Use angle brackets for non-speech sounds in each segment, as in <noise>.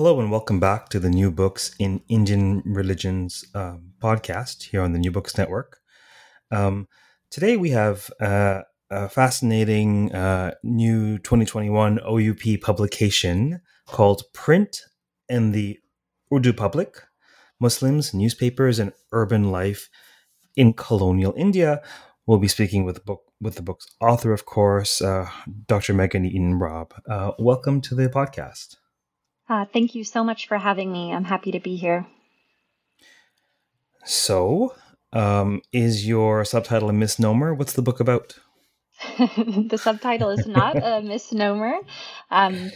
Hello and welcome back to the New Books in Indian Religions um, podcast here on the New Books Network. Um, today we have uh, a fascinating uh, new 2021 OUP publication called Print and the Urdu Public Muslims, Newspapers, and Urban Life in Colonial India. We'll be speaking with the book with the book's author, of course, uh, Dr. Megan Eaton Robb. Uh, welcome to the podcast. Uh, thank you so much for having me. I'm happy to be here. So, um, is your subtitle a misnomer? What's the book about? <laughs> the subtitle is not a <laughs> misnomer. Um,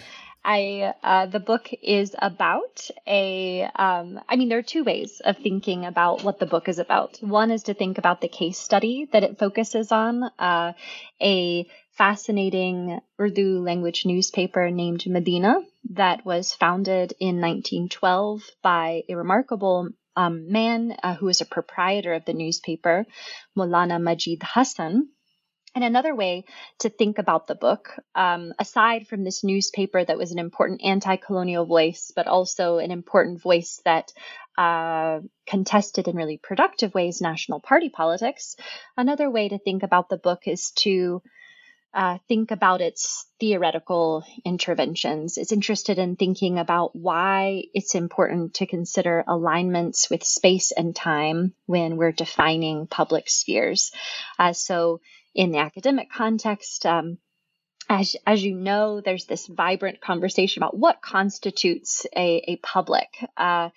I uh, the book is about a. Um, I mean, there are two ways of thinking about what the book is about. One is to think about the case study that it focuses on, uh, a fascinating Urdu language newspaper named Medina that was founded in 1912 by a remarkable um, man uh, who was a proprietor of the newspaper, Maulana Majid Hassan. And another way to think about the book, um, aside from this newspaper that was an important anti colonial voice, but also an important voice that uh, contested in really productive ways national party politics, another way to think about the book is to uh, think about its theoretical interventions. It's interested in thinking about why it's important to consider alignments with space and time when we're defining public spheres. Uh, so, in the academic context, um, as, as you know, there's this vibrant conversation about what constitutes a, a public. Uh,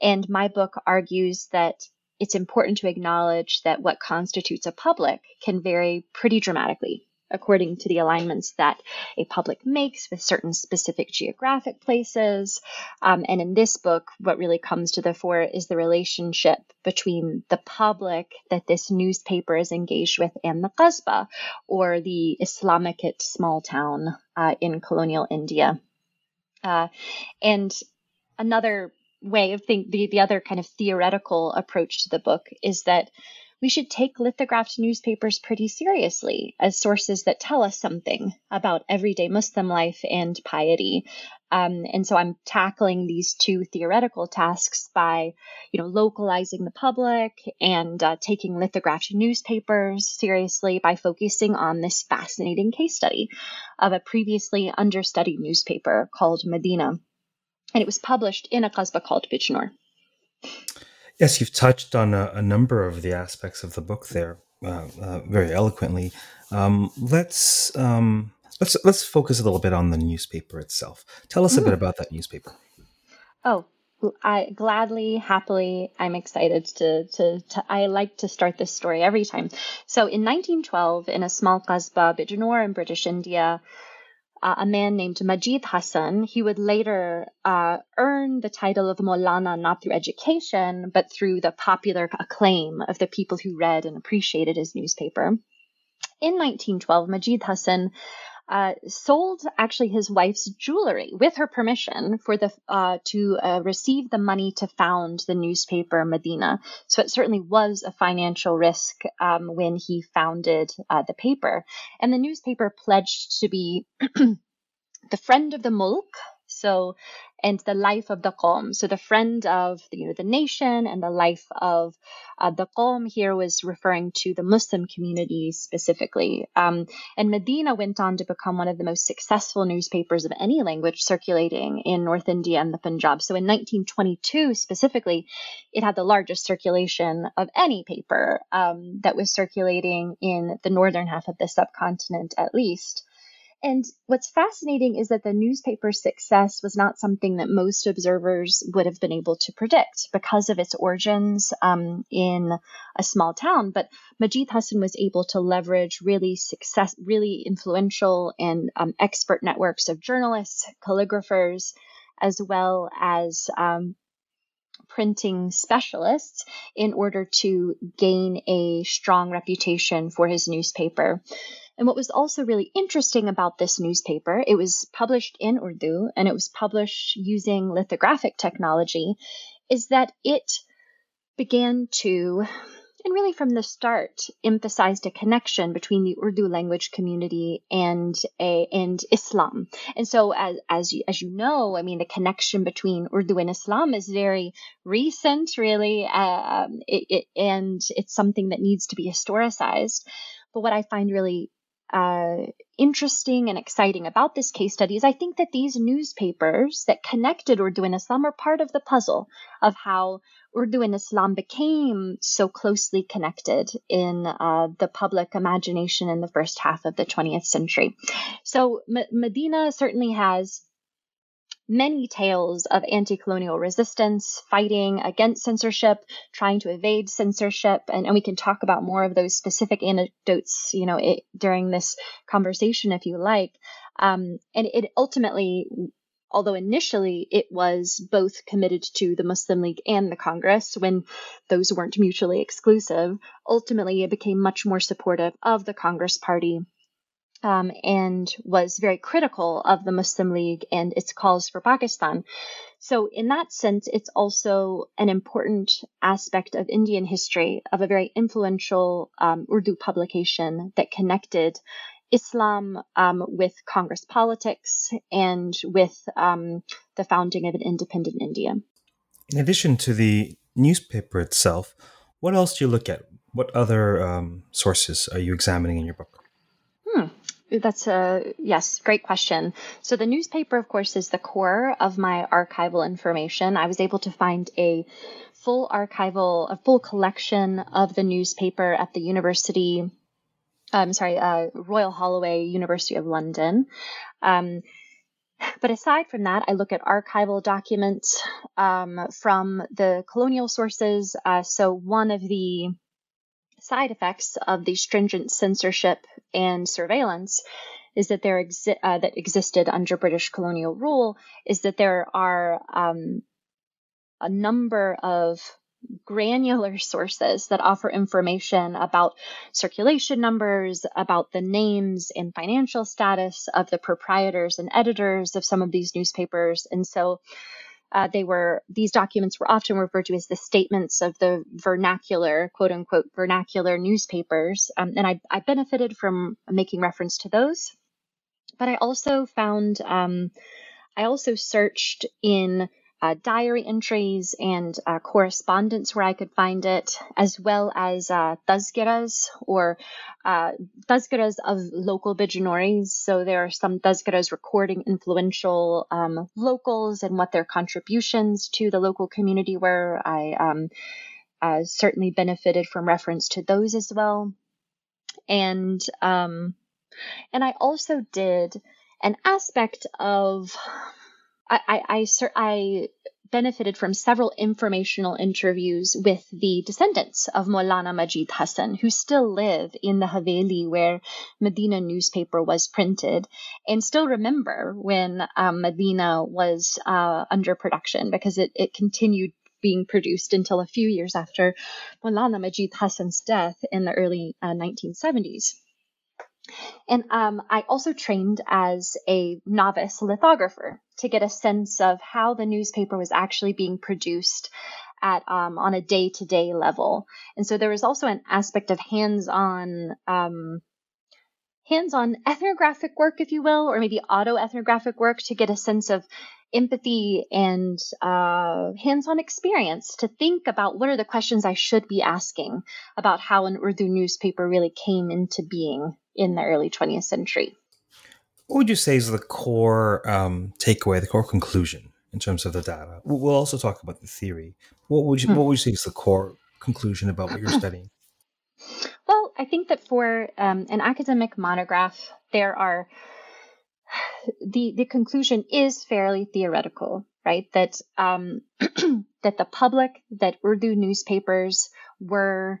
and my book argues that it's important to acknowledge that what constitutes a public can vary pretty dramatically according to the alignments that a public makes with certain specific geographic places. Um, and in this book, what really comes to the fore is the relationship between the public that this newspaper is engaged with and the Qasba, or the Islamicate small town uh, in colonial India. Uh, and another way of think the, the other kind of theoretical approach to the book is that we should take lithographed newspapers pretty seriously as sources that tell us something about everyday Muslim life and piety. Um, and so I'm tackling these two theoretical tasks by, you know, localizing the public and uh, taking lithographed newspapers seriously by focusing on this fascinating case study of a previously understudied newspaper called Medina. And it was published in a qasbah called Bijnor. Yes, you've touched on a, a number of the aspects of the book there uh, uh, very eloquently. Um, let's um, let's let's focus a little bit on the newspaper itself. Tell us mm. a bit mm. about that newspaper. Oh, I gladly, happily, I'm excited to, to, to, I like to start this story every time. So in 1912, in a small qasbah, Bijnor in British India, uh, a man named Majid Hassan. He would later uh, earn the title of Maulana not through education, but through the popular acclaim of the people who read and appreciated his newspaper. In 1912, Majid Hassan uh, sold actually his wife's jewelry with her permission for the uh, to uh, receive the money to found the newspaper Medina. So it certainly was a financial risk um, when he founded uh, the paper, and the newspaper pledged to be <clears throat> the friend of the mulk. So and the life of the qaum. So the friend of you know the nation and the life of uh, the qaum here was referring to the Muslim community specifically. Um, and Medina went on to become one of the most successful newspapers of any language circulating in North India and the Punjab. So in 1922 specifically, it had the largest circulation of any paper um, that was circulating in the northern half of the subcontinent at least. And what's fascinating is that the newspaper's success was not something that most observers would have been able to predict because of its origins um, in a small town. But Majid Hassan was able to leverage really success, really influential and um, expert networks of journalists, calligraphers, as well as um, printing specialists in order to gain a strong reputation for his newspaper. And what was also really interesting about this newspaper, it was published in Urdu and it was published using lithographic technology, is that it began to, and really from the start, emphasized a connection between the Urdu language community and a, and Islam. And so, as as you, as you know, I mean, the connection between Urdu and Islam is very recent, really, um, it, it, and it's something that needs to be historicized. But what I find really uh, interesting and exciting about this case study is I think that these newspapers that connected Urdu and Islam are part of the puzzle of how Urdu and Islam became so closely connected in uh, the public imagination in the first half of the 20th century. So M- Medina certainly has many tales of anti colonial resistance, fighting against censorship, trying to evade censorship. And, and we can talk about more of those specific anecdotes, you know, it, during this conversation if you like. Um, and it ultimately, although initially it was both committed to the Muslim League and the Congress when those weren't mutually exclusive, ultimately it became much more supportive of the Congress Party um, and was very critical of the Muslim League and its calls for Pakistan. So, in that sense, it's also an important aspect of Indian history of a very influential um, Urdu publication that connected Islam um, with Congress politics and with um, the founding of an independent India. In addition to the newspaper itself, what else do you look at? What other um, sources are you examining in your book? Hmm. That's a yes, great question. So the newspaper, of course, is the core of my archival information. I was able to find a full archival, a full collection of the newspaper at the University. I'm um, sorry, uh, Royal Holloway, University of London. Um, but aside from that, I look at archival documents um, from the colonial sources. Uh, so one of the side effects of the stringent censorship and surveillance is that there exi- uh, that existed under British colonial rule is that there are um, a number of granular sources that offer information about circulation numbers, about the names and financial status of the proprietors and editors of some of these newspapers. And so uh, they were these documents were often referred to as the statements of the vernacular, quote unquote, vernacular newspapers, um, and I, I benefited from making reference to those. But I also found um, I also searched in uh, diary entries and uh, correspondence where I could find it, as well as uh, tazkiras or uh, tazkiras of local Bijnoris. So there are some tazkiras recording influential um, locals and what their contributions to the local community were. I um, uh, certainly benefited from reference to those as well. And um, and I also did an aspect of I, I, I, I benefited from several informational interviews with the descendants of Maulana Majid Hassan, who still live in the Haveli where Medina newspaper was printed, and still remember when um, Medina was uh, under production because it, it continued being produced until a few years after Maulana Majid Hassan's death in the early uh, 1970s. And um, I also trained as a novice lithographer to get a sense of how the newspaper was actually being produced at um, on a day to day level. And so there was also an aspect of hands on. Um, hands-on ethnographic work if you will or maybe auto ethnographic work to get a sense of empathy and uh, hands-on experience to think about what are the questions I should be asking about how an Urdu newspaper really came into being in the early 20th century. What would you say is the core um, takeaway, the core conclusion in terms of the data? We'll also talk about the theory. What would you, hmm. what would you say is the core conclusion about what you're <laughs> studying? Well, I think that for um, an academic monograph, there are the the conclusion is fairly theoretical, right? That um, <clears throat> that the public, that Urdu newspapers were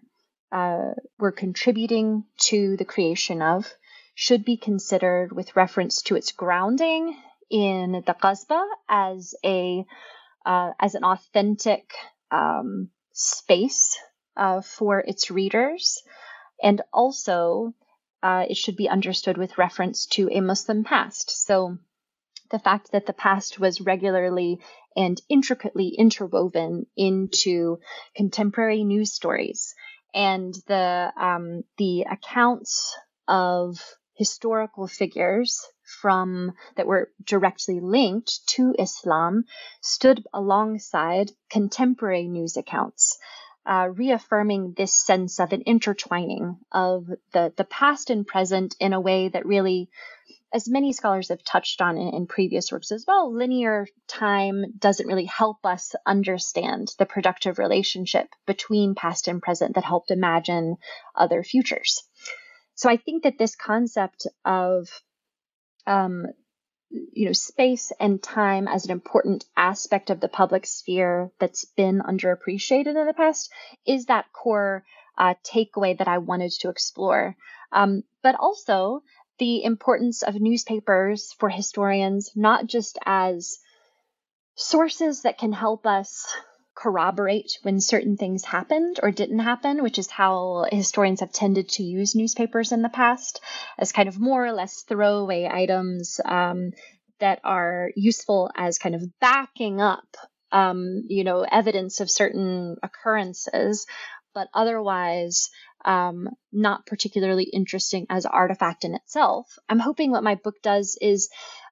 uh, were contributing to the creation of, should be considered with reference to its grounding in the Qasba as a uh, as an authentic um, space uh, for its readers, and also uh, it should be understood with reference to a Muslim past. So the fact that the past was regularly and intricately interwoven into contemporary news stories and the um, the accounts of historical figures from that were directly linked to Islam stood alongside contemporary news accounts uh, reaffirming this sense of an intertwining of the, the past and present in a way that really, as many scholars have touched on in, in previous works as well, linear time doesn't really help us understand the productive relationship between past and present that helped imagine other futures. So I think that this concept of um, you know space and time as an important aspect of the public sphere that's been underappreciated in the past is that core uh, takeaway that I wanted to explore. Um, but also the importance of newspapers for historians, not just as sources that can help us corroborate when certain things happened or didn't happen, which is how historians have tended to use newspapers in the past as kind of more or less throwaway items um, that are useful as kind of backing up, um, you know, evidence of certain occurrences, but otherwise um, not particularly interesting as artifact in itself. I'm hoping what my book does is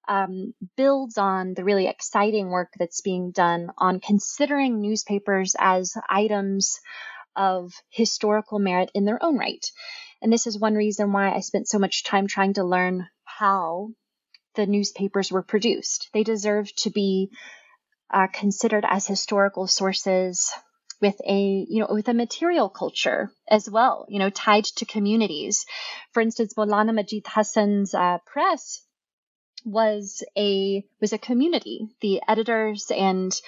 um, builds on the really exciting work that's being done on considering newspapers as items of historical merit in their own right. And this is one reason why I spent so much time trying to learn how the newspapers were produced. They deserve to be uh, considered as historical sources with a you know with a material culture as well you know tied to communities. For instance Maulana Majid Hassan's uh, press was a was a community. The editors and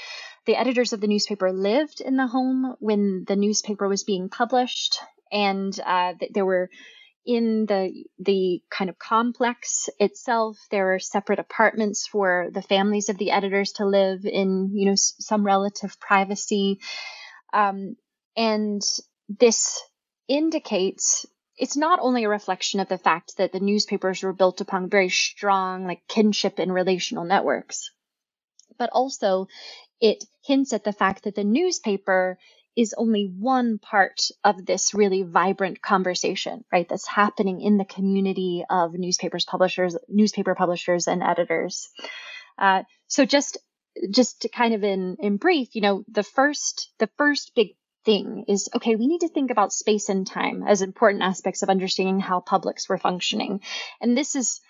the editors of the newspaper lived in the home when the newspaper was being published, and uh, there were in the the kind of complex itself there are separate apartments for the families of the editors to live in you know some relative privacy um, and this indicates it's not only a reflection of the fact that the newspapers were built upon very strong like kinship and relational networks but also it hints at the fact that the newspaper is only one part of this really vibrant conversation right that's happening in the community of newspapers publishers newspaper publishers and editors. Uh, so just just to kind of in in brief you know the first the first big thing is okay, we need to think about space and time as important aspects of understanding how publics were functioning. And this is,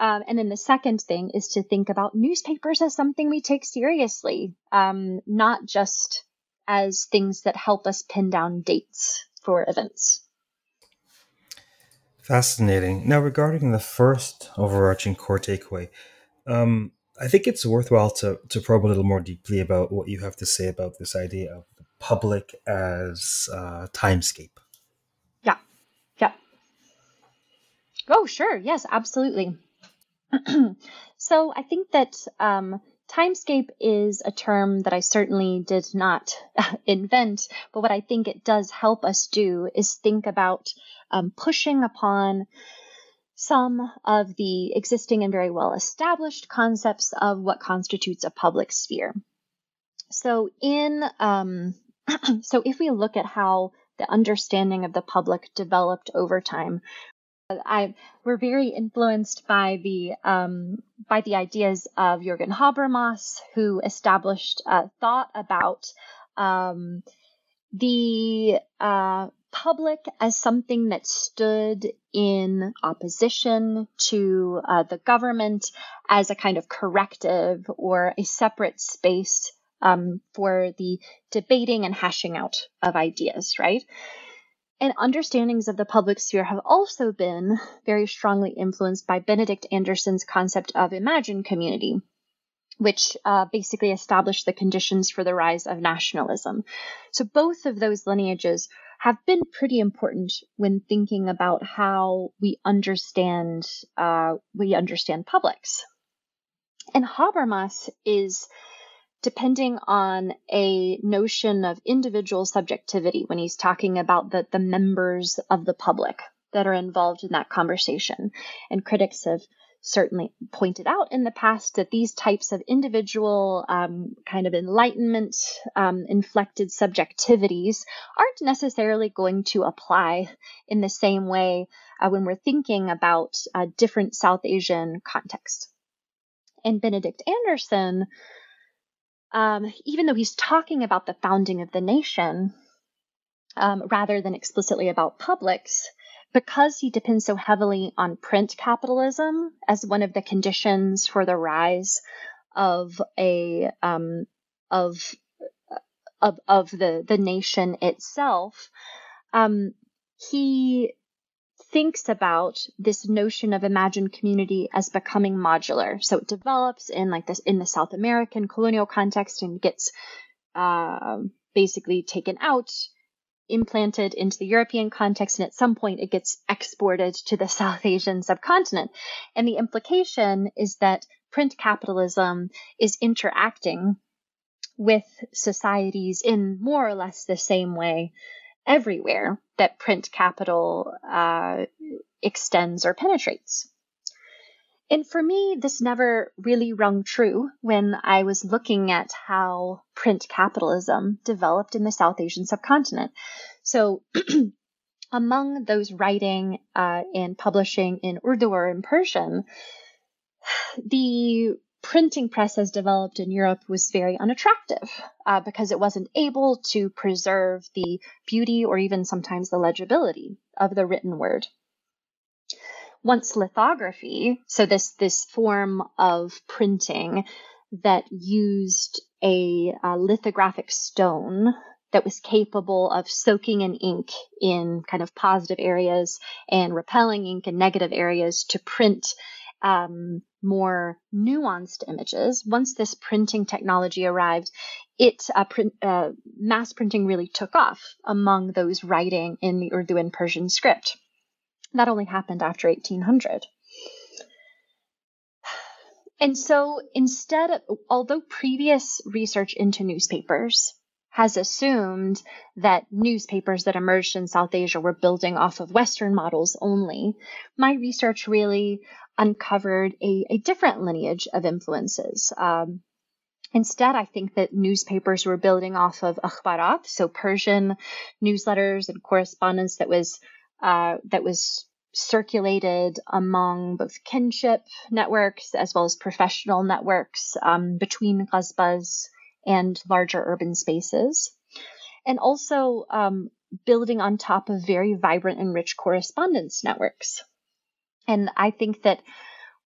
um, and then the second thing is to think about newspapers as something we take seriously, um, not just as things that help us pin down dates for events. Fascinating. Now, regarding the first overarching core takeaway, um, I think it's worthwhile to, to probe a little more deeply about what you have to say about this idea of the public as uh, timescape. Yeah. Yeah. Oh, sure. Yes, absolutely. <clears throat> so I think that um, timescape is a term that I certainly did not <laughs> invent, but what I think it does help us do is think about um, pushing upon some of the existing and very well established concepts of what constitutes a public sphere. So, in um, <clears throat> so if we look at how the understanding of the public developed over time, I we're very influenced by the um, by the ideas of Jürgen Habermas, who established uh, thought about um, the uh, public as something that stood in opposition to uh, the government as a kind of corrective or a separate space um, for the debating and hashing out of ideas, right? And understandings of the public sphere have also been very strongly influenced by Benedict Anderson's concept of imagined community, which uh, basically established the conditions for the rise of nationalism. So both of those lineages have been pretty important when thinking about how we understand uh, we understand publics. And Habermas is depending on a notion of individual subjectivity when he's talking about the, the members of the public that are involved in that conversation. And critics have certainly pointed out in the past that these types of individual um, kind of enlightenment um, inflected subjectivities aren't necessarily going to apply in the same way uh, when we're thinking about a different South Asian contexts. And Benedict Anderson um, even though he's talking about the founding of the nation um, rather than explicitly about publics, because he depends so heavily on print capitalism as one of the conditions for the rise of a um, of of of the the nation itself, um, he thinks about this notion of imagined community as becoming modular. So it develops in like this in the South American colonial context and gets uh, basically taken out, implanted into the European context, and at some point it gets exported to the <laughs> South Asian subcontinent. And the implication is that print capitalism is interacting with societies in more or less the same way everywhere that print capital uh, extends or penetrates. And for me, this never really rung true when I was looking at how print capitalism developed in the South Asian subcontinent. So, <clears throat> among those writing uh, and publishing in Urdu or in Persian, the printing press as developed in Europe was very unattractive uh, because it wasn't able to preserve the beauty or even sometimes the legibility of the written word. Once lithography, so this this form of printing that used a, a lithographic stone that was capable of soaking an ink in kind of positive areas and repelling ink in negative areas to print um, more nuanced images. Once this printing technology arrived, it uh, print, uh, mass printing really took off among those writing in the Urdu and Persian script. That only happened after 1800. And so instead, although previous research into newspapers has assumed that newspapers that emerged in South Asia were building off of Western models only, my research really uncovered a, a different lineage of influences. Um, Instead, I think that newspapers were building off of akhbarat, so Persian newsletters and correspondence that was uh, that was circulated among both kinship networks as well as professional networks um, between qasbas and larger urban spaces, and also um, building on top of very vibrant and rich correspondence networks. And I think that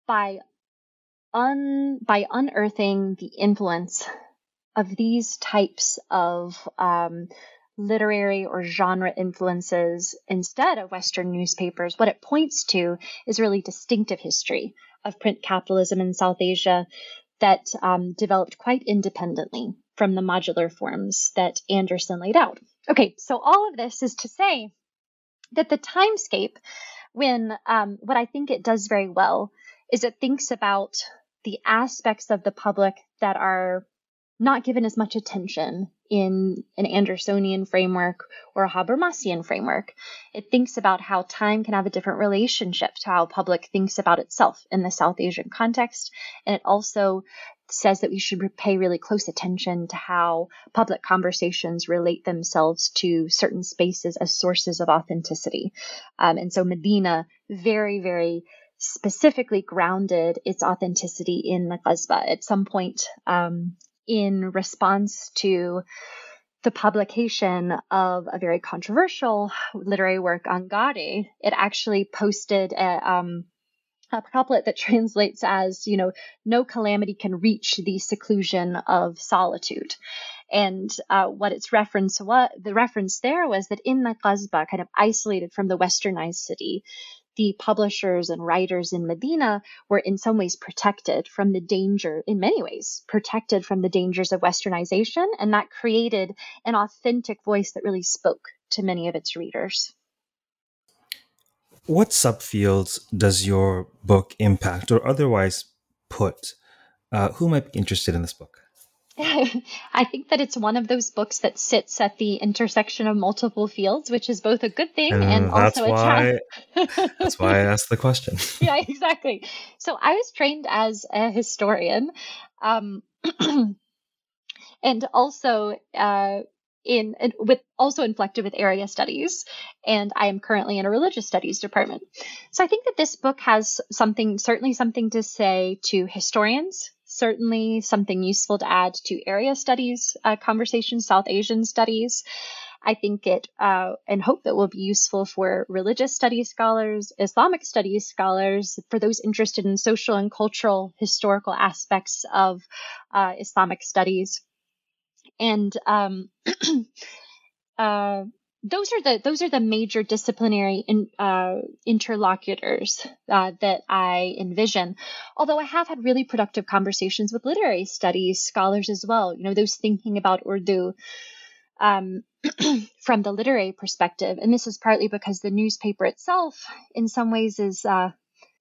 by un by unearthing the influence of these types of um, literary or genre influences instead of Western newspapers, what it points to is really distinctive history of print capitalism in South Asia that um, developed quite independently from the modular forms that Anderson laid out. Okay, so all of this is to say that the timescape when um, what I think it does very well is it thinks about the aspects of the public that are not given as much attention in an Andersonian framework or a Habermasian framework. It thinks about how time can have a different relationship to how public thinks about itself in the South Asian context. And it also says that we should pay really close attention to how public conversations relate themselves to certain spaces as sources of authenticity. Um, and so Medina very, very specifically grounded its authenticity in the Qasba. At some point um, in response to the publication of a very controversial literary work Angarey, it actually posted a, um, a couplet that <laughs> translates as, you know, no calamity can reach the seclusion of solitude. And uh, what its reference what the reference there was that in the Qasba, kind of isolated from the westernized city, the publishers and writers in Medina were in some ways protected from the danger, in many ways, protected from the dangers of westernization. And that created an authentic voice that really spoke to many of its readers. What subfields does your book impact, or otherwise put? Uh, who might be interested in this book? <laughs> I think that it's one of those books that sits at the intersection of multiple fields, which is both a good thing and, and also a challenge. <laughs> that's why I asked the question. <laughs> yeah, exactly. So I was trained as a historian, um, <clears throat> and also uh, in with also inflected with area studies and i am currently in a religious studies department so i think that this book has something certainly something to say to historians certainly something useful to add to area studies uh, conversations south asian studies. I think it uh, and hope that will be useful for religious studies scholars, Islamic studies scholars, for those interested in social and cultural historical aspects of uh, Islamic studies. And um, <clears throat> uh, those are the those are the major disciplinary in, uh, interlocutors uh, that I envision. Although I have had really productive conversations with literary studies scholars as well. You know, those thinking about Urdu um, <clears throat> from the literary perspective, and this is partly because the newspaper itself, in some ways, is uh,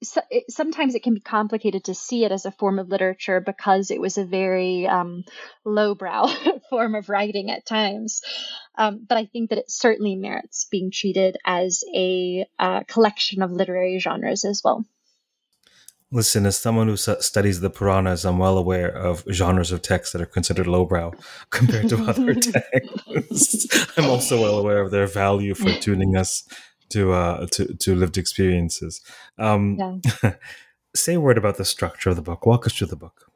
so it, sometimes it can be complicated to see it as a form of literature because it was a very um, lowbrow <laughs> form of writing at times. Um, but I think that it certainly merits being treated as a uh, collection of literary genres as well. Listen, as someone who studies the Puranas, I'm well aware of genres of text that are considered lowbrow <laughs> compared to other <laughs> texts. I'm also well aware of their value for tuning us to uh, to to lived experiences. Um, yeah. <laughs> say a word about the structure of the book. Walk us through the book.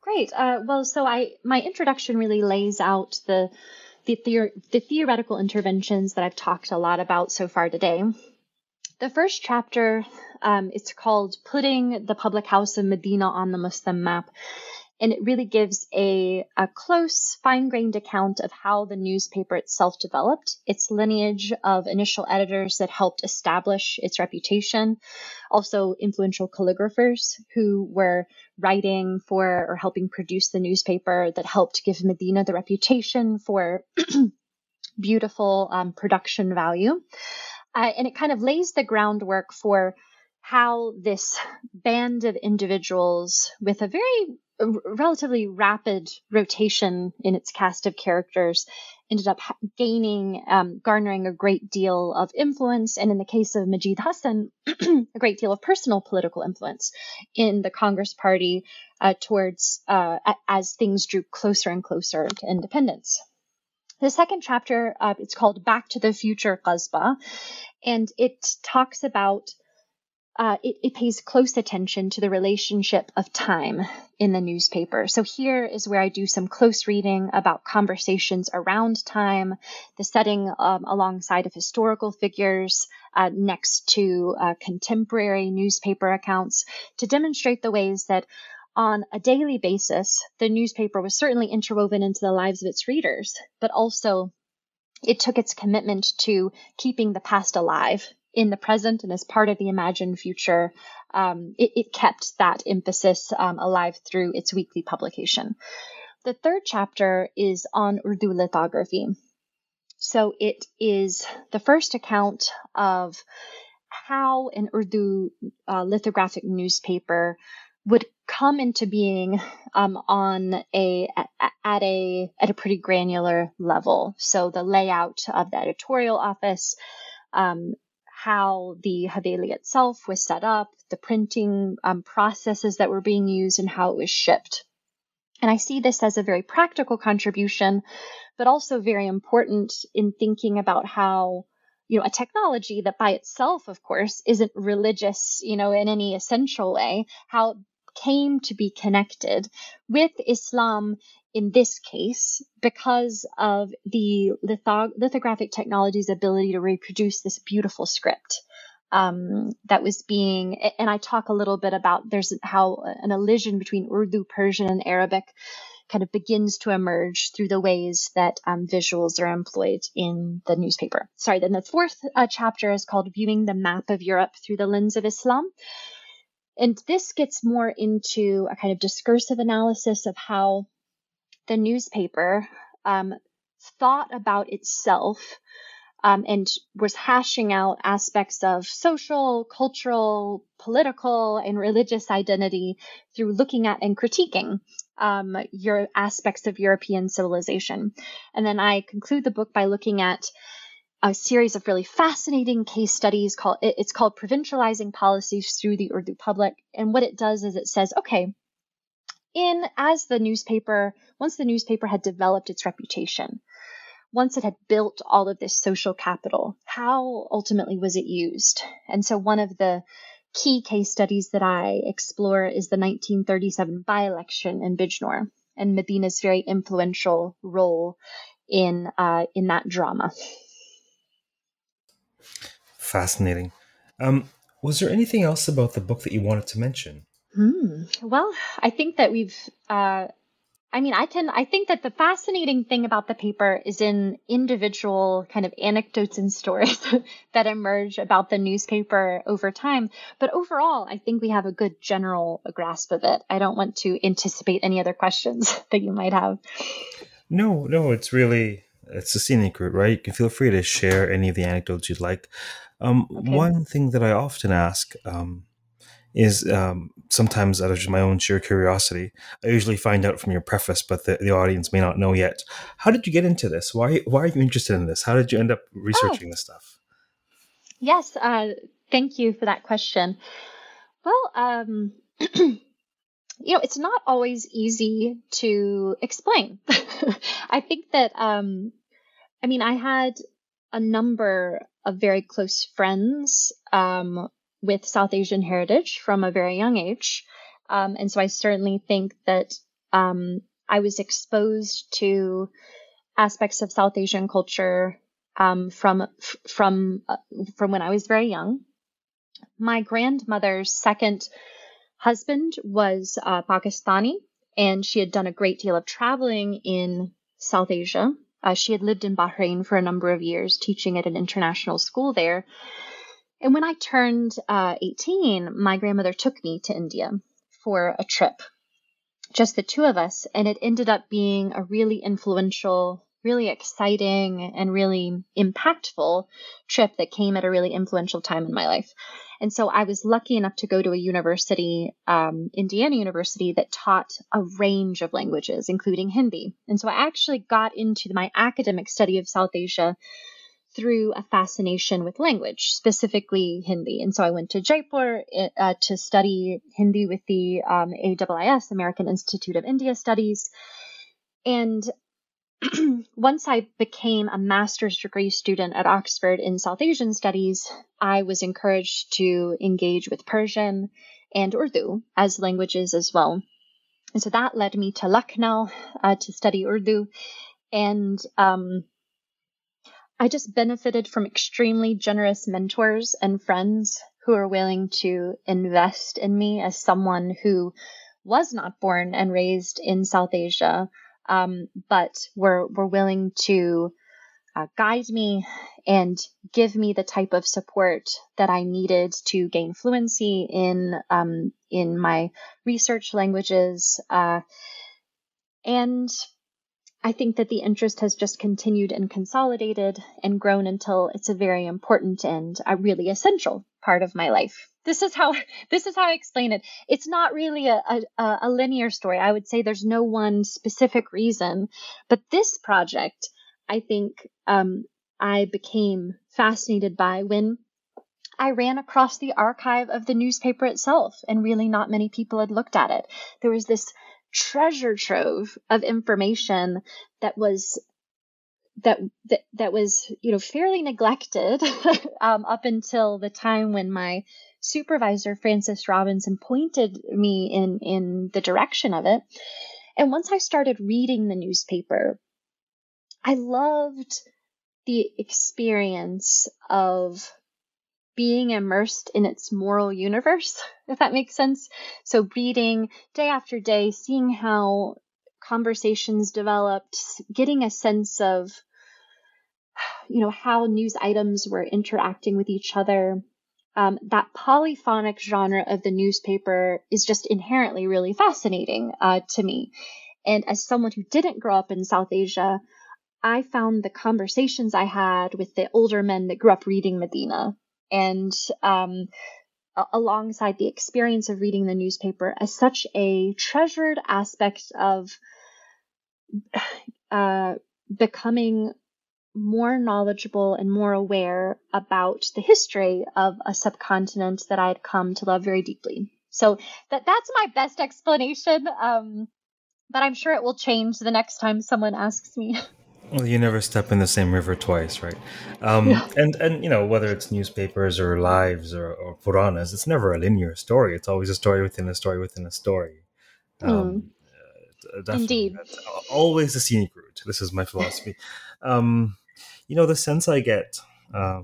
Great. Uh, well, so I my introduction really lays out the the, theor- the theoretical interventions that I've talked a lot about so far today. The first chapter, um, it's called "Putting the Public House of Medina on the Muslim Map." And it really gives a, a close, fine grained account of how the newspaper itself developed, its lineage of initial editors that helped establish its reputation, also influential calligraphers who were writing for or helping produce the newspaper that helped give Medina the reputation for <clears throat> beautiful um, production value. Uh, and it kind of lays the groundwork for how this band of individuals with a very relatively rapid rotation in its cast of characters ended up gaining, um, garnering a great deal of influence, and in the case of Majid Hassan, <clears throat> a great deal of personal political influence in the Congress Party uh, towards uh, as things drew closer and closer to independence. The second chapter, uh, it's called Back to the Future Qasba, and it talks about uh, it, it, pays close attention to the relationship of time in the newspaper. So here is where I do some close reading about conversations around time, the setting um, alongside of historical figures uh, next to uh, contemporary newspaper accounts to demonstrate the ways that on a daily basis, the newspaper was certainly interwoven into the lives of its readers, but also it took its commitment to keeping the past alive in the present and as part of the imagined future, um, it, it, kept that emphasis um, alive through its weekly publication. The third chapter is on Urdu lithography. So it is the first account of how an Urdu uh, lithographic newspaper would come into being um, on a at a at a pretty granular level. So the layout of the editorial office, um, how the Haveli itself was set up, the printing um, processes that were being used, and how it was shipped. And I see this as a very practical contribution, but also very important in thinking about how, you know, a technology that by itself, of course, isn't religious, you know, in any essential way, how it came to be connected with Islam in this case because of the lithog- lithographic technology's ability to reproduce this beautiful script um, that was being, and I talk a little bit about there's how an elision between Urdu, Persian, and Arabic kind of begins to emerge through the ways that um, visuals are employed in the newspaper. Sorry, then the fourth uh, chapter is called Viewing the Map of Europe Through the Lens of Islam. And this gets more into a kind of discursive analysis of how the newspaper um, thought about itself um, and was hashing out aspects of social, cultural, political, and religious identity through looking at and critiquing um, your aspects of European civilization. And then I conclude the book by looking at a series of really fascinating case studies called it's called provincializing policies through the Urdu public. And what it does is it says, okay, in as the newspaper, once the newspaper had developed its reputation, once it had built all of this social capital, how ultimately was it used? And so one of the key case studies that I explore is the 1937 by election in Bijnor and Medina's very influential role in uh, in that drama. Fascinating. Um, was there anything else about the book that you wanted to mention? Hmm. Well, I think that we've uh, I mean, I can, I think that the fascinating thing about the paper is in individual kind of anecdotes and stories <laughs> that emerge about the newspaper over time. But overall, I think we have a good general grasp of it. I don't want to anticipate any other questions <laughs> that you might have. No, no, it's really, it's a scenic route, right? You can feel free to share any of the anecdotes you'd like. Um, okay. One thing that I often ask, um, is um, sometimes out of just my own sheer curiosity. I usually find out from your preface, but the, the audience may not know yet. How did you get into this? Why why are you interested in this? How did you end up researching oh. this stuff? Yes, uh, thank you for that question. Well, um, <clears throat> you know, it's not always easy to explain. <laughs> I think that, um, I mean, I had a number of very close friends um, with South Asian heritage from a very young age. Um, and so I certainly think that um, I was exposed to aspects of South Asian culture um, from from uh, from when I was very young. My grandmother's second husband was uh, Pakistani, and she had done a great deal of traveling in South Asia. Uh, she had lived in Bahrain for a number of years, teaching at an international school there. And when I turned uh, 18, my grandmother took me to India for a trip, just the two of us. And it ended up being a really influential, really exciting, and really impactful trip that came at a really influential time in my life. And so I was lucky enough to go to a university, um, Indiana University, that taught a range of languages, including Hindi. And so I actually got into my academic study of South Asia through a fascination with language, specifically Hindi. And so I went to Jaipur uh, to study Hindi with the um, AIIS, American Institute of India Studies. And <clears throat> once I became a master's degree student at Oxford in South Asian Studies, I was encouraged to engage with Persian and Urdu as languages as well. And so that led me to Lucknow uh, to study Urdu. And um, I just benefited from extremely generous mentors and friends who are willing to invest in me as someone who was not born and raised in South Asia, um, but were, were willing to uh, guide me and give me the type of support that I needed to gain fluency in um, in my research languages. Uh, and I think that the interest has just continued and consolidated and grown until it's a very important and a really essential part of my life. This is how <laughs> this is how I explain it. It's not really a, a, a linear story. I would say there's no one specific reason, but this project, I think, um, I became fascinated by when I ran across the archive of the newspaper itself, and really not many people had looked at it. There was this treasure trove of information that was that that, that was you know fairly neglected <laughs> um, up until the time when my supervisor Francis Robinson pointed me in in the direction of it. And once I started reading the newspaper, I loved the experience of being immersed in its moral universe, if that makes sense. So reading day after day, seeing how conversations developed, getting a sense of you know how news items were interacting with each other um, that polyphonic genre of the newspaper is just inherently really fascinating uh, to me and as someone who didn't grow up in south asia i found the conversations i had with the older men that grew up reading medina and um, alongside the experience of reading the newspaper as such a treasured aspect of uh, becoming more knowledgeable and more aware about the history of a subcontinent that I had come to love very deeply. So that that's my best explanation. Um, but I'm sure it will change the next time someone asks me. <laughs> Well, you never step in the same river twice, right? Um, yeah. And and you know whether it's newspapers or lives or, or Puranas, it's never a linear story. It's always a story within a story within a story. Um, mm. uh, Indeed, That's always the scenic route. This is my philosophy. Um, you know, the sense I get, uh,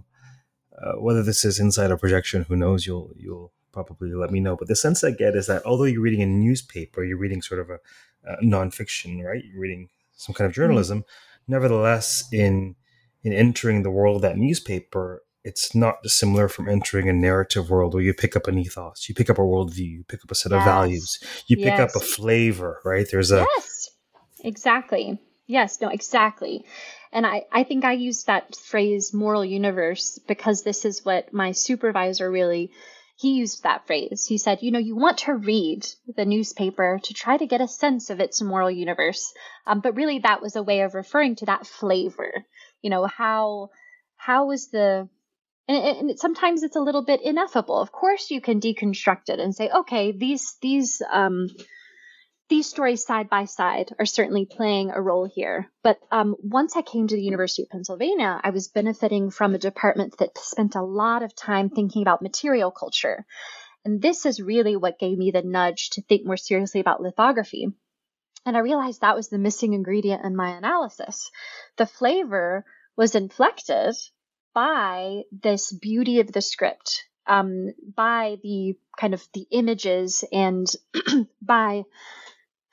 uh, whether this is inside a projection, who knows? You'll you'll probably let me know. But the sense I get is that although you're reading a newspaper, you're reading sort of a, a nonfiction, right? You're reading some kind of journalism. Mm-hmm. Nevertheless, in in entering the world of that newspaper, it's not dissimilar from entering a narrative world where you pick up an ethos, you pick up a worldview, you pick up a set yes. of values, you pick up a flavor, right? There's a yes, exactly. Yes, no, exactly. And I, I think I use that phrase moral universe because this is what my supervisor really he used that phrase. He said, you know, you want to read the newspaper to try to get a sense of its moral universe. Um, but really that was a way of referring to that flavor. You know, how how is the and, and sometimes it's a little bit ineffable. Of course, you can deconstruct it and say, okay, these these um, these stories side by side are certainly playing a role here. But um, once I came to the University of Pennsylvania, I was benefiting from a department that spent a lot of time thinking about material culture. And this is really what gave me the nudge to think more seriously about lithography. And I realized that was the missing ingredient in my analysis. The flavor was inflected by this beauty of the script, um, by the kind of the images and <clears throat> by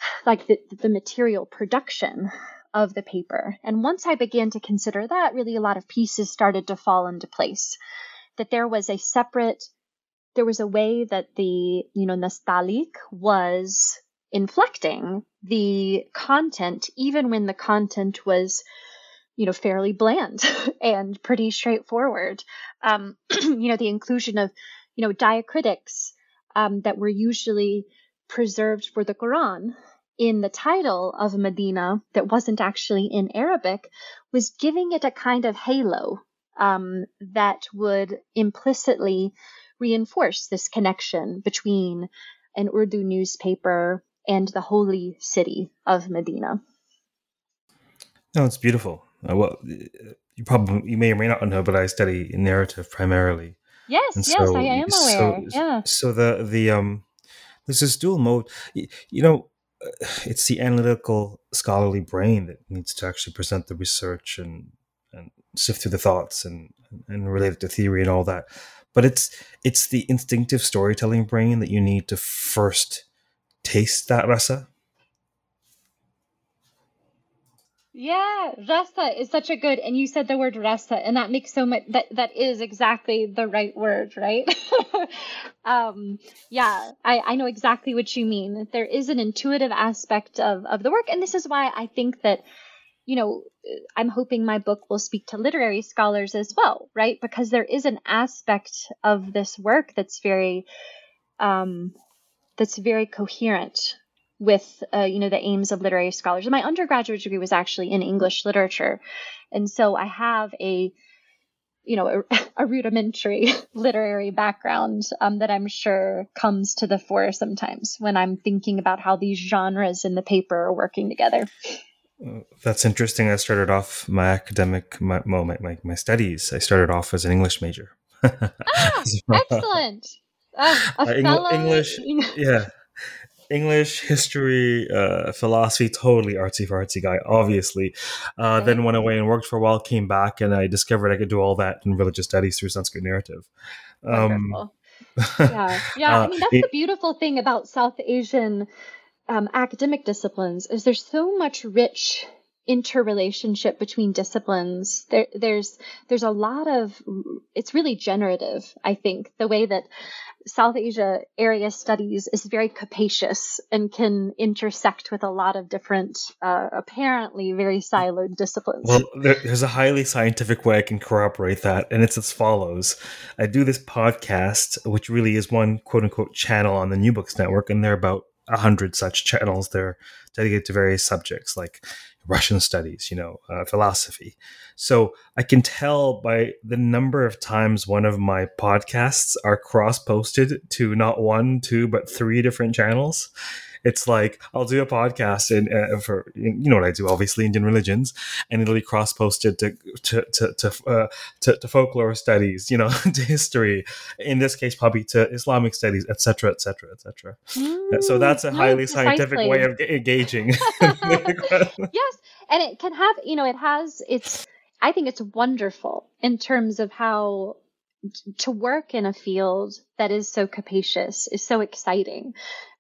<sighs> like the, the material production of the paper. And once I began to consider that, really a lot of pieces started to fall into place. That there was a separate, there was a way that the, you know, Nastaliq was inflecting the content, even when the content was, you know, fairly bland <laughs> and pretty straightforward. Um, <clears throat> you know, the inclusion of, you know, diacritics um, that were usually preserved for the Quran in the title of Medina that wasn't actually in Arabic was giving it a kind of halo um, that would implicitly reinforce this connection between an Urdu newspaper and the holy city of Medina. No, it's beautiful. Uh, well, you probably you may or may not know, but I study narrative primarily. Yes, and yes, I am aware. So, yeah. So the the um, there's this dual mode. You, you know, <sighs> it's the analytical scholarly brain that needs to actually present the research and and sift through the thoughts and and relate it to theory and all that. But it's it's the instinctive storytelling brain that you need to first taste that rasa Yeah, rasa is such a good, and you said the word rasa, and that makes so much. That that is exactly the right word, right? <laughs> um, yeah, I I know exactly what you mean. There is an intuitive aspect of of the work, and this is why I think that, you know, I'm hoping my book will speak to literary scholars as well, right? Because there is an aspect of this work that's very, um, that's very coherent with uh, you know the aims of literary scholars. My undergraduate degree was actually in English literature, and so I have a you know, a, <laughs> a rudimentary <laughs> literary background um, that I'm sure comes to the fore sometimes when I'm thinking about how these genres in the paper are working together. That's interesting. I started off my academic, my, well, my, my, my studies. I started off as an English major. <laughs> ah, excellent. Uh, a uh, fellow... English, yeah. English, history, uh, philosophy, totally artsy fartsy guy, obviously. Uh, okay. Then went away and worked for a while, came back, and I discovered I could do all that in religious studies through Sanskrit narrative. Um, <laughs> yeah, yeah. I mean, that's it, the beautiful thing about South Asian um, academic disciplines is there's so much rich interrelationship between disciplines. There, there's there's a lot of it's really generative. I think the way that South Asia area studies is very capacious and can intersect with a lot of different, uh, apparently very siloed disciplines. Well, there's a highly scientific way I can corroborate that, and it's as follows I do this podcast, which really is one quote unquote channel on the New Books Network, and there are about a hundred such channels. They're dedicated to various subjects like Russian studies, you know, uh, philosophy. So I can tell by the number of times one of my podcasts are cross posted to not one, two, but three different channels it's like I'll do a podcast and uh, for you know what I do, obviously Indian religions, and it'll be cross posted to to to to, uh, to, to folklore studies, you know, <laughs> to history. In this case, probably to Islamic studies, etc., etc., etc. So that's a highly scientific way of engaging. <laughs> <laughs> yes, and it can have you know it has it's. I think it's wonderful in terms of how to work in a field that is so capacious is so exciting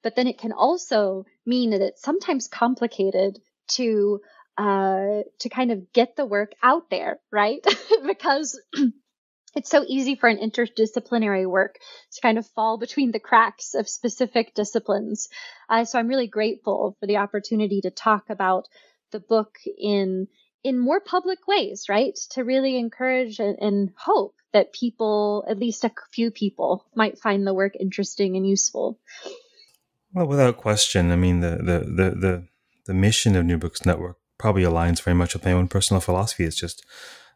but then it can also mean that it's sometimes complicated to uh, to kind of get the work out there, right? <laughs> because <clears throat> it's so easy for an interdisciplinary work to kind of fall between the cracks of specific disciplines. Uh, so I'm really grateful for the opportunity to talk about the book in in more public ways, right? To really encourage and, and hope that people, at least a few people, might find the work interesting and useful. Well, without question. I mean, the, the, the, the, the mission of New Books Network probably aligns very much with my own personal philosophy. It's just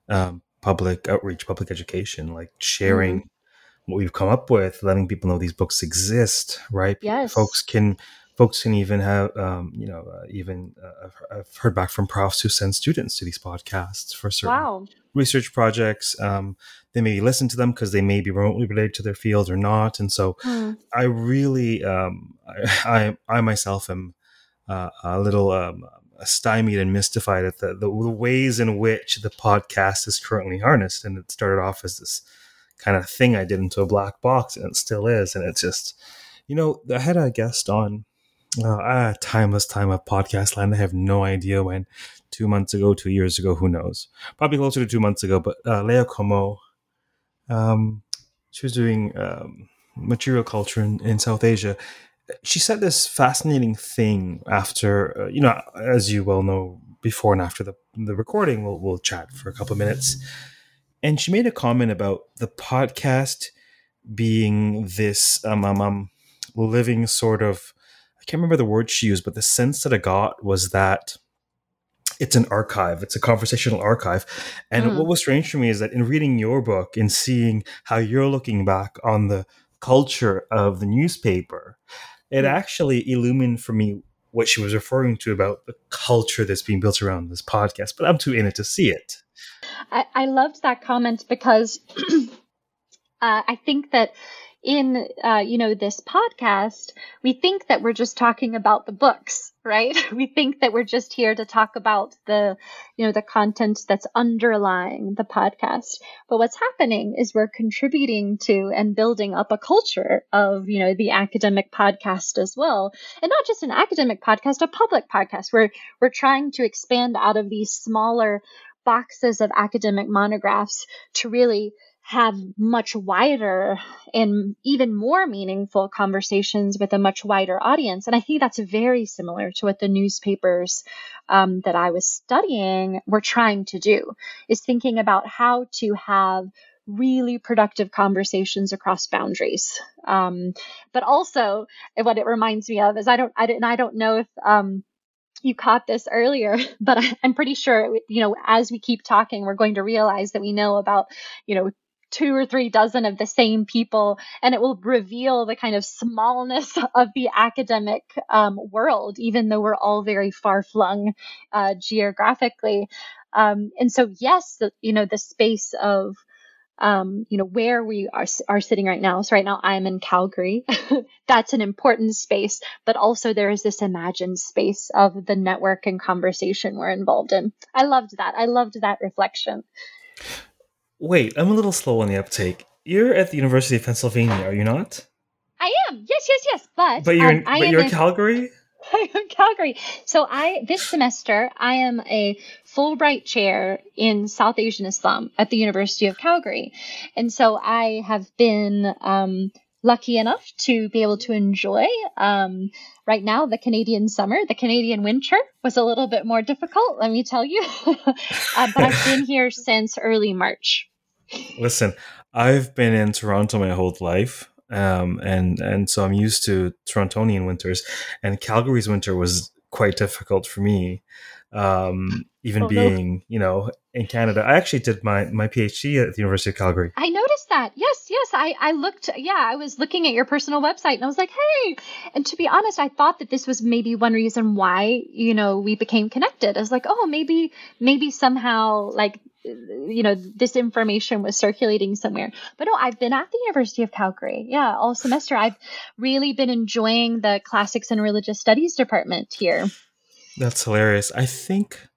um, public outreach, public education, like sharing mm-hmm. what we've come up with, letting people know these books exist, right? Yes. Folks can folks can even have um, you know uh, even uh, I've heard back from profs who send students to these podcasts for certain wow. research projects um, they may listen to them because they may be remotely related to their field or not and so hmm. i really um, I, <laughs> I, I myself am uh, a little um, stymied and mystified at the, the, the ways in which the podcast is currently harnessed and it started off as this kind of thing i did into a black box and it still is and it's just you know i had a guest on uh, ah, timeless time of podcast land. I have no idea when. Two months ago, two years ago, who knows? Probably closer to two months ago. But uh, Leah Como, um, she was doing um, material culture in, in South Asia. She said this fascinating thing after, uh, you know, as you well know, before and after the, the recording, we'll, we'll chat for a couple of minutes. And she made a comment about the podcast being this um, um, um living sort of I can't remember the word she used, but the sense that I got was that it's an archive it's a conversational archive and mm. what was strange for me is that in reading your book and seeing how you're looking back on the culture of the newspaper it mm. actually illumined for me what she was referring to about the culture that's being built around this podcast but i'm too in it to see it i, I loved that comment because <clears throat> uh, i think that in uh, you know this podcast we think that we're just talking about the books right? <laughs> We think that we're just here to talk about the you know the content that's underlying the podcast. But what's happening is we're contributing to and building up a culture of you know the academic podcast as well. And not just an academic podcast a public podcast. Where we're trying to expand out of these smaller boxes of academic monographs to really have much wider and even more meaningful conversations with a much wider audience. And I think that's very similar to what the newspapers um, that I was studying were trying to do, is thinking about how to have really productive conversations across boundaries. Um, but also, what it reminds me of is I don't, I don't, I don't know if um, you caught this earlier, <laughs> but I'm pretty sure, you know, as we keep talking, we're going to realize that we know about, you know, two or three dozen of the same people, and it will reveal the kind of smallness <laughs> of the academic um, world, even though we're all very far flung uh, geographically. Um, and so, yes, the, you know, the space of um, you know, where we are, are sitting right now. So right now I'm in Calgary. <laughs> That's an important space, but also there is this imagined space of the network and conversation we're involved in. I loved that. I loved that reflection. Wait, I'm a little slow on the uptake. You're at the University of Pennsylvania, are you not? I am. Yes, yes, yes. But but you're um, in, but you're in Calgary. <laughs> I am Calgary. So I this semester I am a Fulbright chair in South Asian Islam at the University of Calgary, and so I have been um, lucky enough to be able to enjoy um, right now the Canadian summer. The Canadian winter was a little bit more difficult, let me tell you, <laughs> uh, but I've been <laughs> here since early March. Listen, I've been in Toronto my whole life um, and and so I'm used to Torontonian winters, and Calgary's winter was quite difficult for me. Um, even oh, being, no. you know, in Canada, I actually did my my PhD at the University of Calgary. I noticed that. Yes, yes. I I looked. Yeah, I was looking at your personal website, and I was like, hey. And to be honest, I thought that this was maybe one reason why you know we became connected. I was like, oh, maybe maybe somehow like you know this information was circulating somewhere but no i've been at the university of calgary yeah all semester i've really been enjoying the classics and religious studies department here that's hilarious i think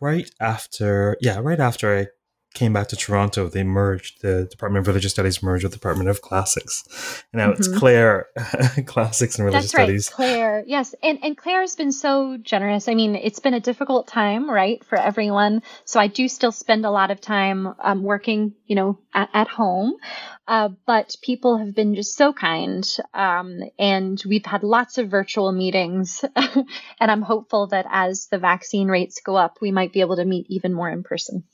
right after yeah right after i came back to Toronto, they merged the Department of Religious Studies merged with the Department of Classics. And now mm-hmm. it's Claire <laughs> Classics and Religious That's right, Studies. Claire. Yes. And and Claire has been so generous. I mean, it's been a difficult time, right, for everyone. So I do still spend a lot of time um, working, you know, at, at home. Uh, but people have been just so kind. Um, and we've had lots of virtual meetings. <laughs> and I'm hopeful that as the vaccine rates go up, we might be able to meet even more in person.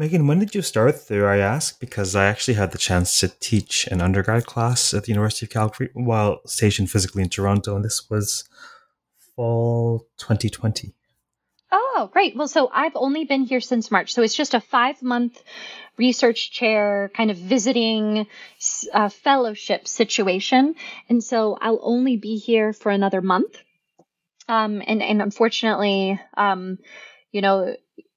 Megan, when did you start there? I ask because I actually had the chance to teach an undergrad class at the University of Calgary while stationed physically in Toronto, and this was fall 2020. Oh, great. Well, so I've only been here since March. So it's just a five month research chair kind of visiting uh, fellowship situation. And so I'll only be here for another month. Um, and, and unfortunately, um, you know,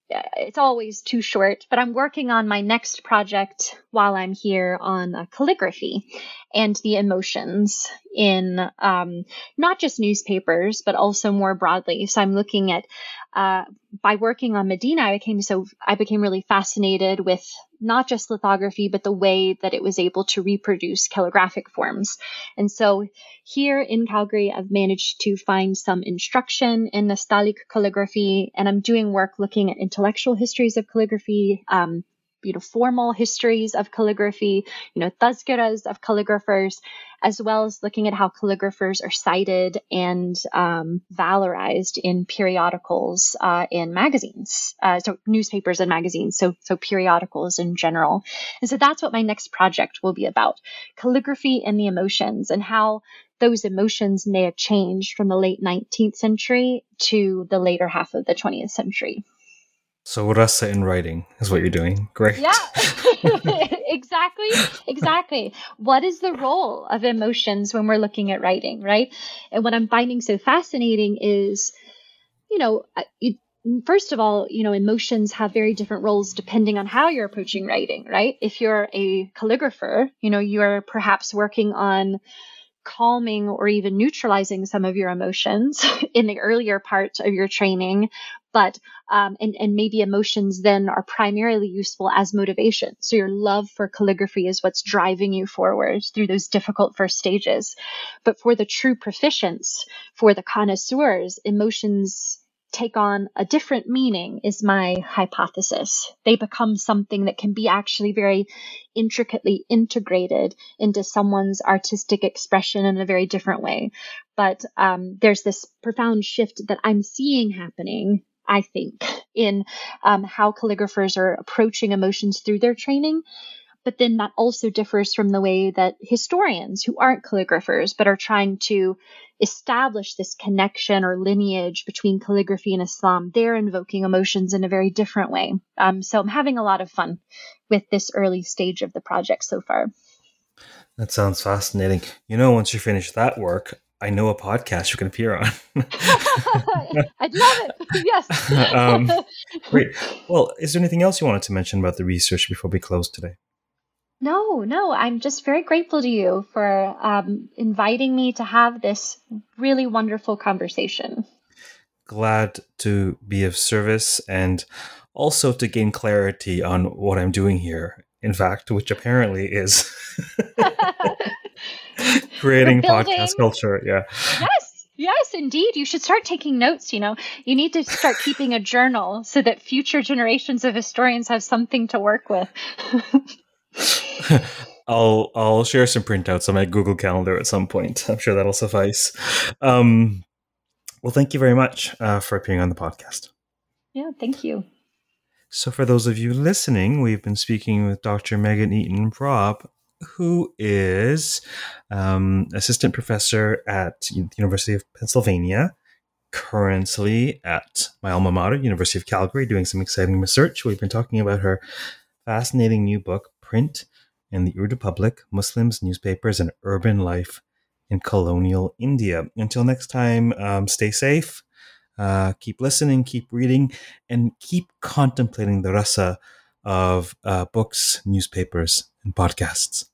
it's always too short, but I'm working on my next project while I'm here on uh, calligraphy and the emotions in um, not just newspapers, but also more broadly. So I'm looking at uh, by working on Medina, I became so I became really fascinated with not just lithography, but the way that it was able to reproduce calligraphic forms. And so here in Calgary, I've managed to find some instruction in Nastaliq calligraphy, and I'm doing work looking at intellectual histories of calligraphy. Um, you know, formal histories of calligraphy, you know, tazkiras of calligraphers, as well as looking at how calligraphers are cited and um, valorized in periodicals uh, and magazines, uh, so newspapers and magazines, so so periodicals in general. And so that's what my next project will be about: calligraphy and the emotions, and how those emotions may have changed from the late 19th century to the later half of the 20th century. So rasa in writing is what you're doing. Great. Yeah. <laughs> <laughs> exactly. Exactly. What is the role of emotions when we're looking at writing, right? And what I'm finding so fascinating is, you know, it, first of all, you know, emotions have very different roles depending on how you're approaching writing, right? If you're a calligrapher, you know, you're perhaps working on calming or even neutralizing some of your emotions <laughs> in the earlier part of your training but um, and and maybe emotions then are primarily useful as motivation so your love for calligraphy is what's driving you forward through those difficult first stages but for the true proficients for the connoisseurs emotions take on a different meaning is my hypothesis. They become something that can be actually very intricately integrated into someone's artistic expression in a very different way. But um, there's this profound shift that I'm seeing happening. I think in um, how calligraphers are approaching emotions through their training but then that also differs from the way that historians who aren't calligraphers but are trying to establish this connection or lineage between calligraphy and Islam, they're invoking emotions in a very different way. Um, so I'm having a lot of fun with this early stage of the project so far. That sounds fascinating. You know, once you finish that work, I know a podcast you can appear on. <laughs> <laughs> I'd love it. <laughs> Yes. um, great. Well, is there anything else you wanted to mention about the research before we close today? No, no. I'm just very grateful to you for um, inviting me to have this really wonderful conversation. Glad to be of service and also to gain clarity on what I'm doing here. In fact, which apparently is <laughs> creating podcast culture. Yeah. Yes. Yes, indeed. You should start taking notes. You know, you need to start keeping a journal so that future generations of historians have something to work with. <laughs> I'll I'll share some printouts on my Google Calendar at some point. I'm sure that'll suffice. Um, well, thank you very much uh, for appearing on the podcast. Yeah, thank you. So, for those of you listening, we've been speaking with Dr. Megan Eaton Robb, who is um, assistant professor at the University of Pennsylvania, currently at my alma mater, University of Calgary, doing some exciting research. We've been talking about her fascinating new book, Print and the Urdu Public Muslims, Newspapers, and Urban Life in Colonial India. Until next time, um, stay safe. Uh, keep listening, keep reading, and keep contemplating the rasa of uh, books, newspapers, and podcasts.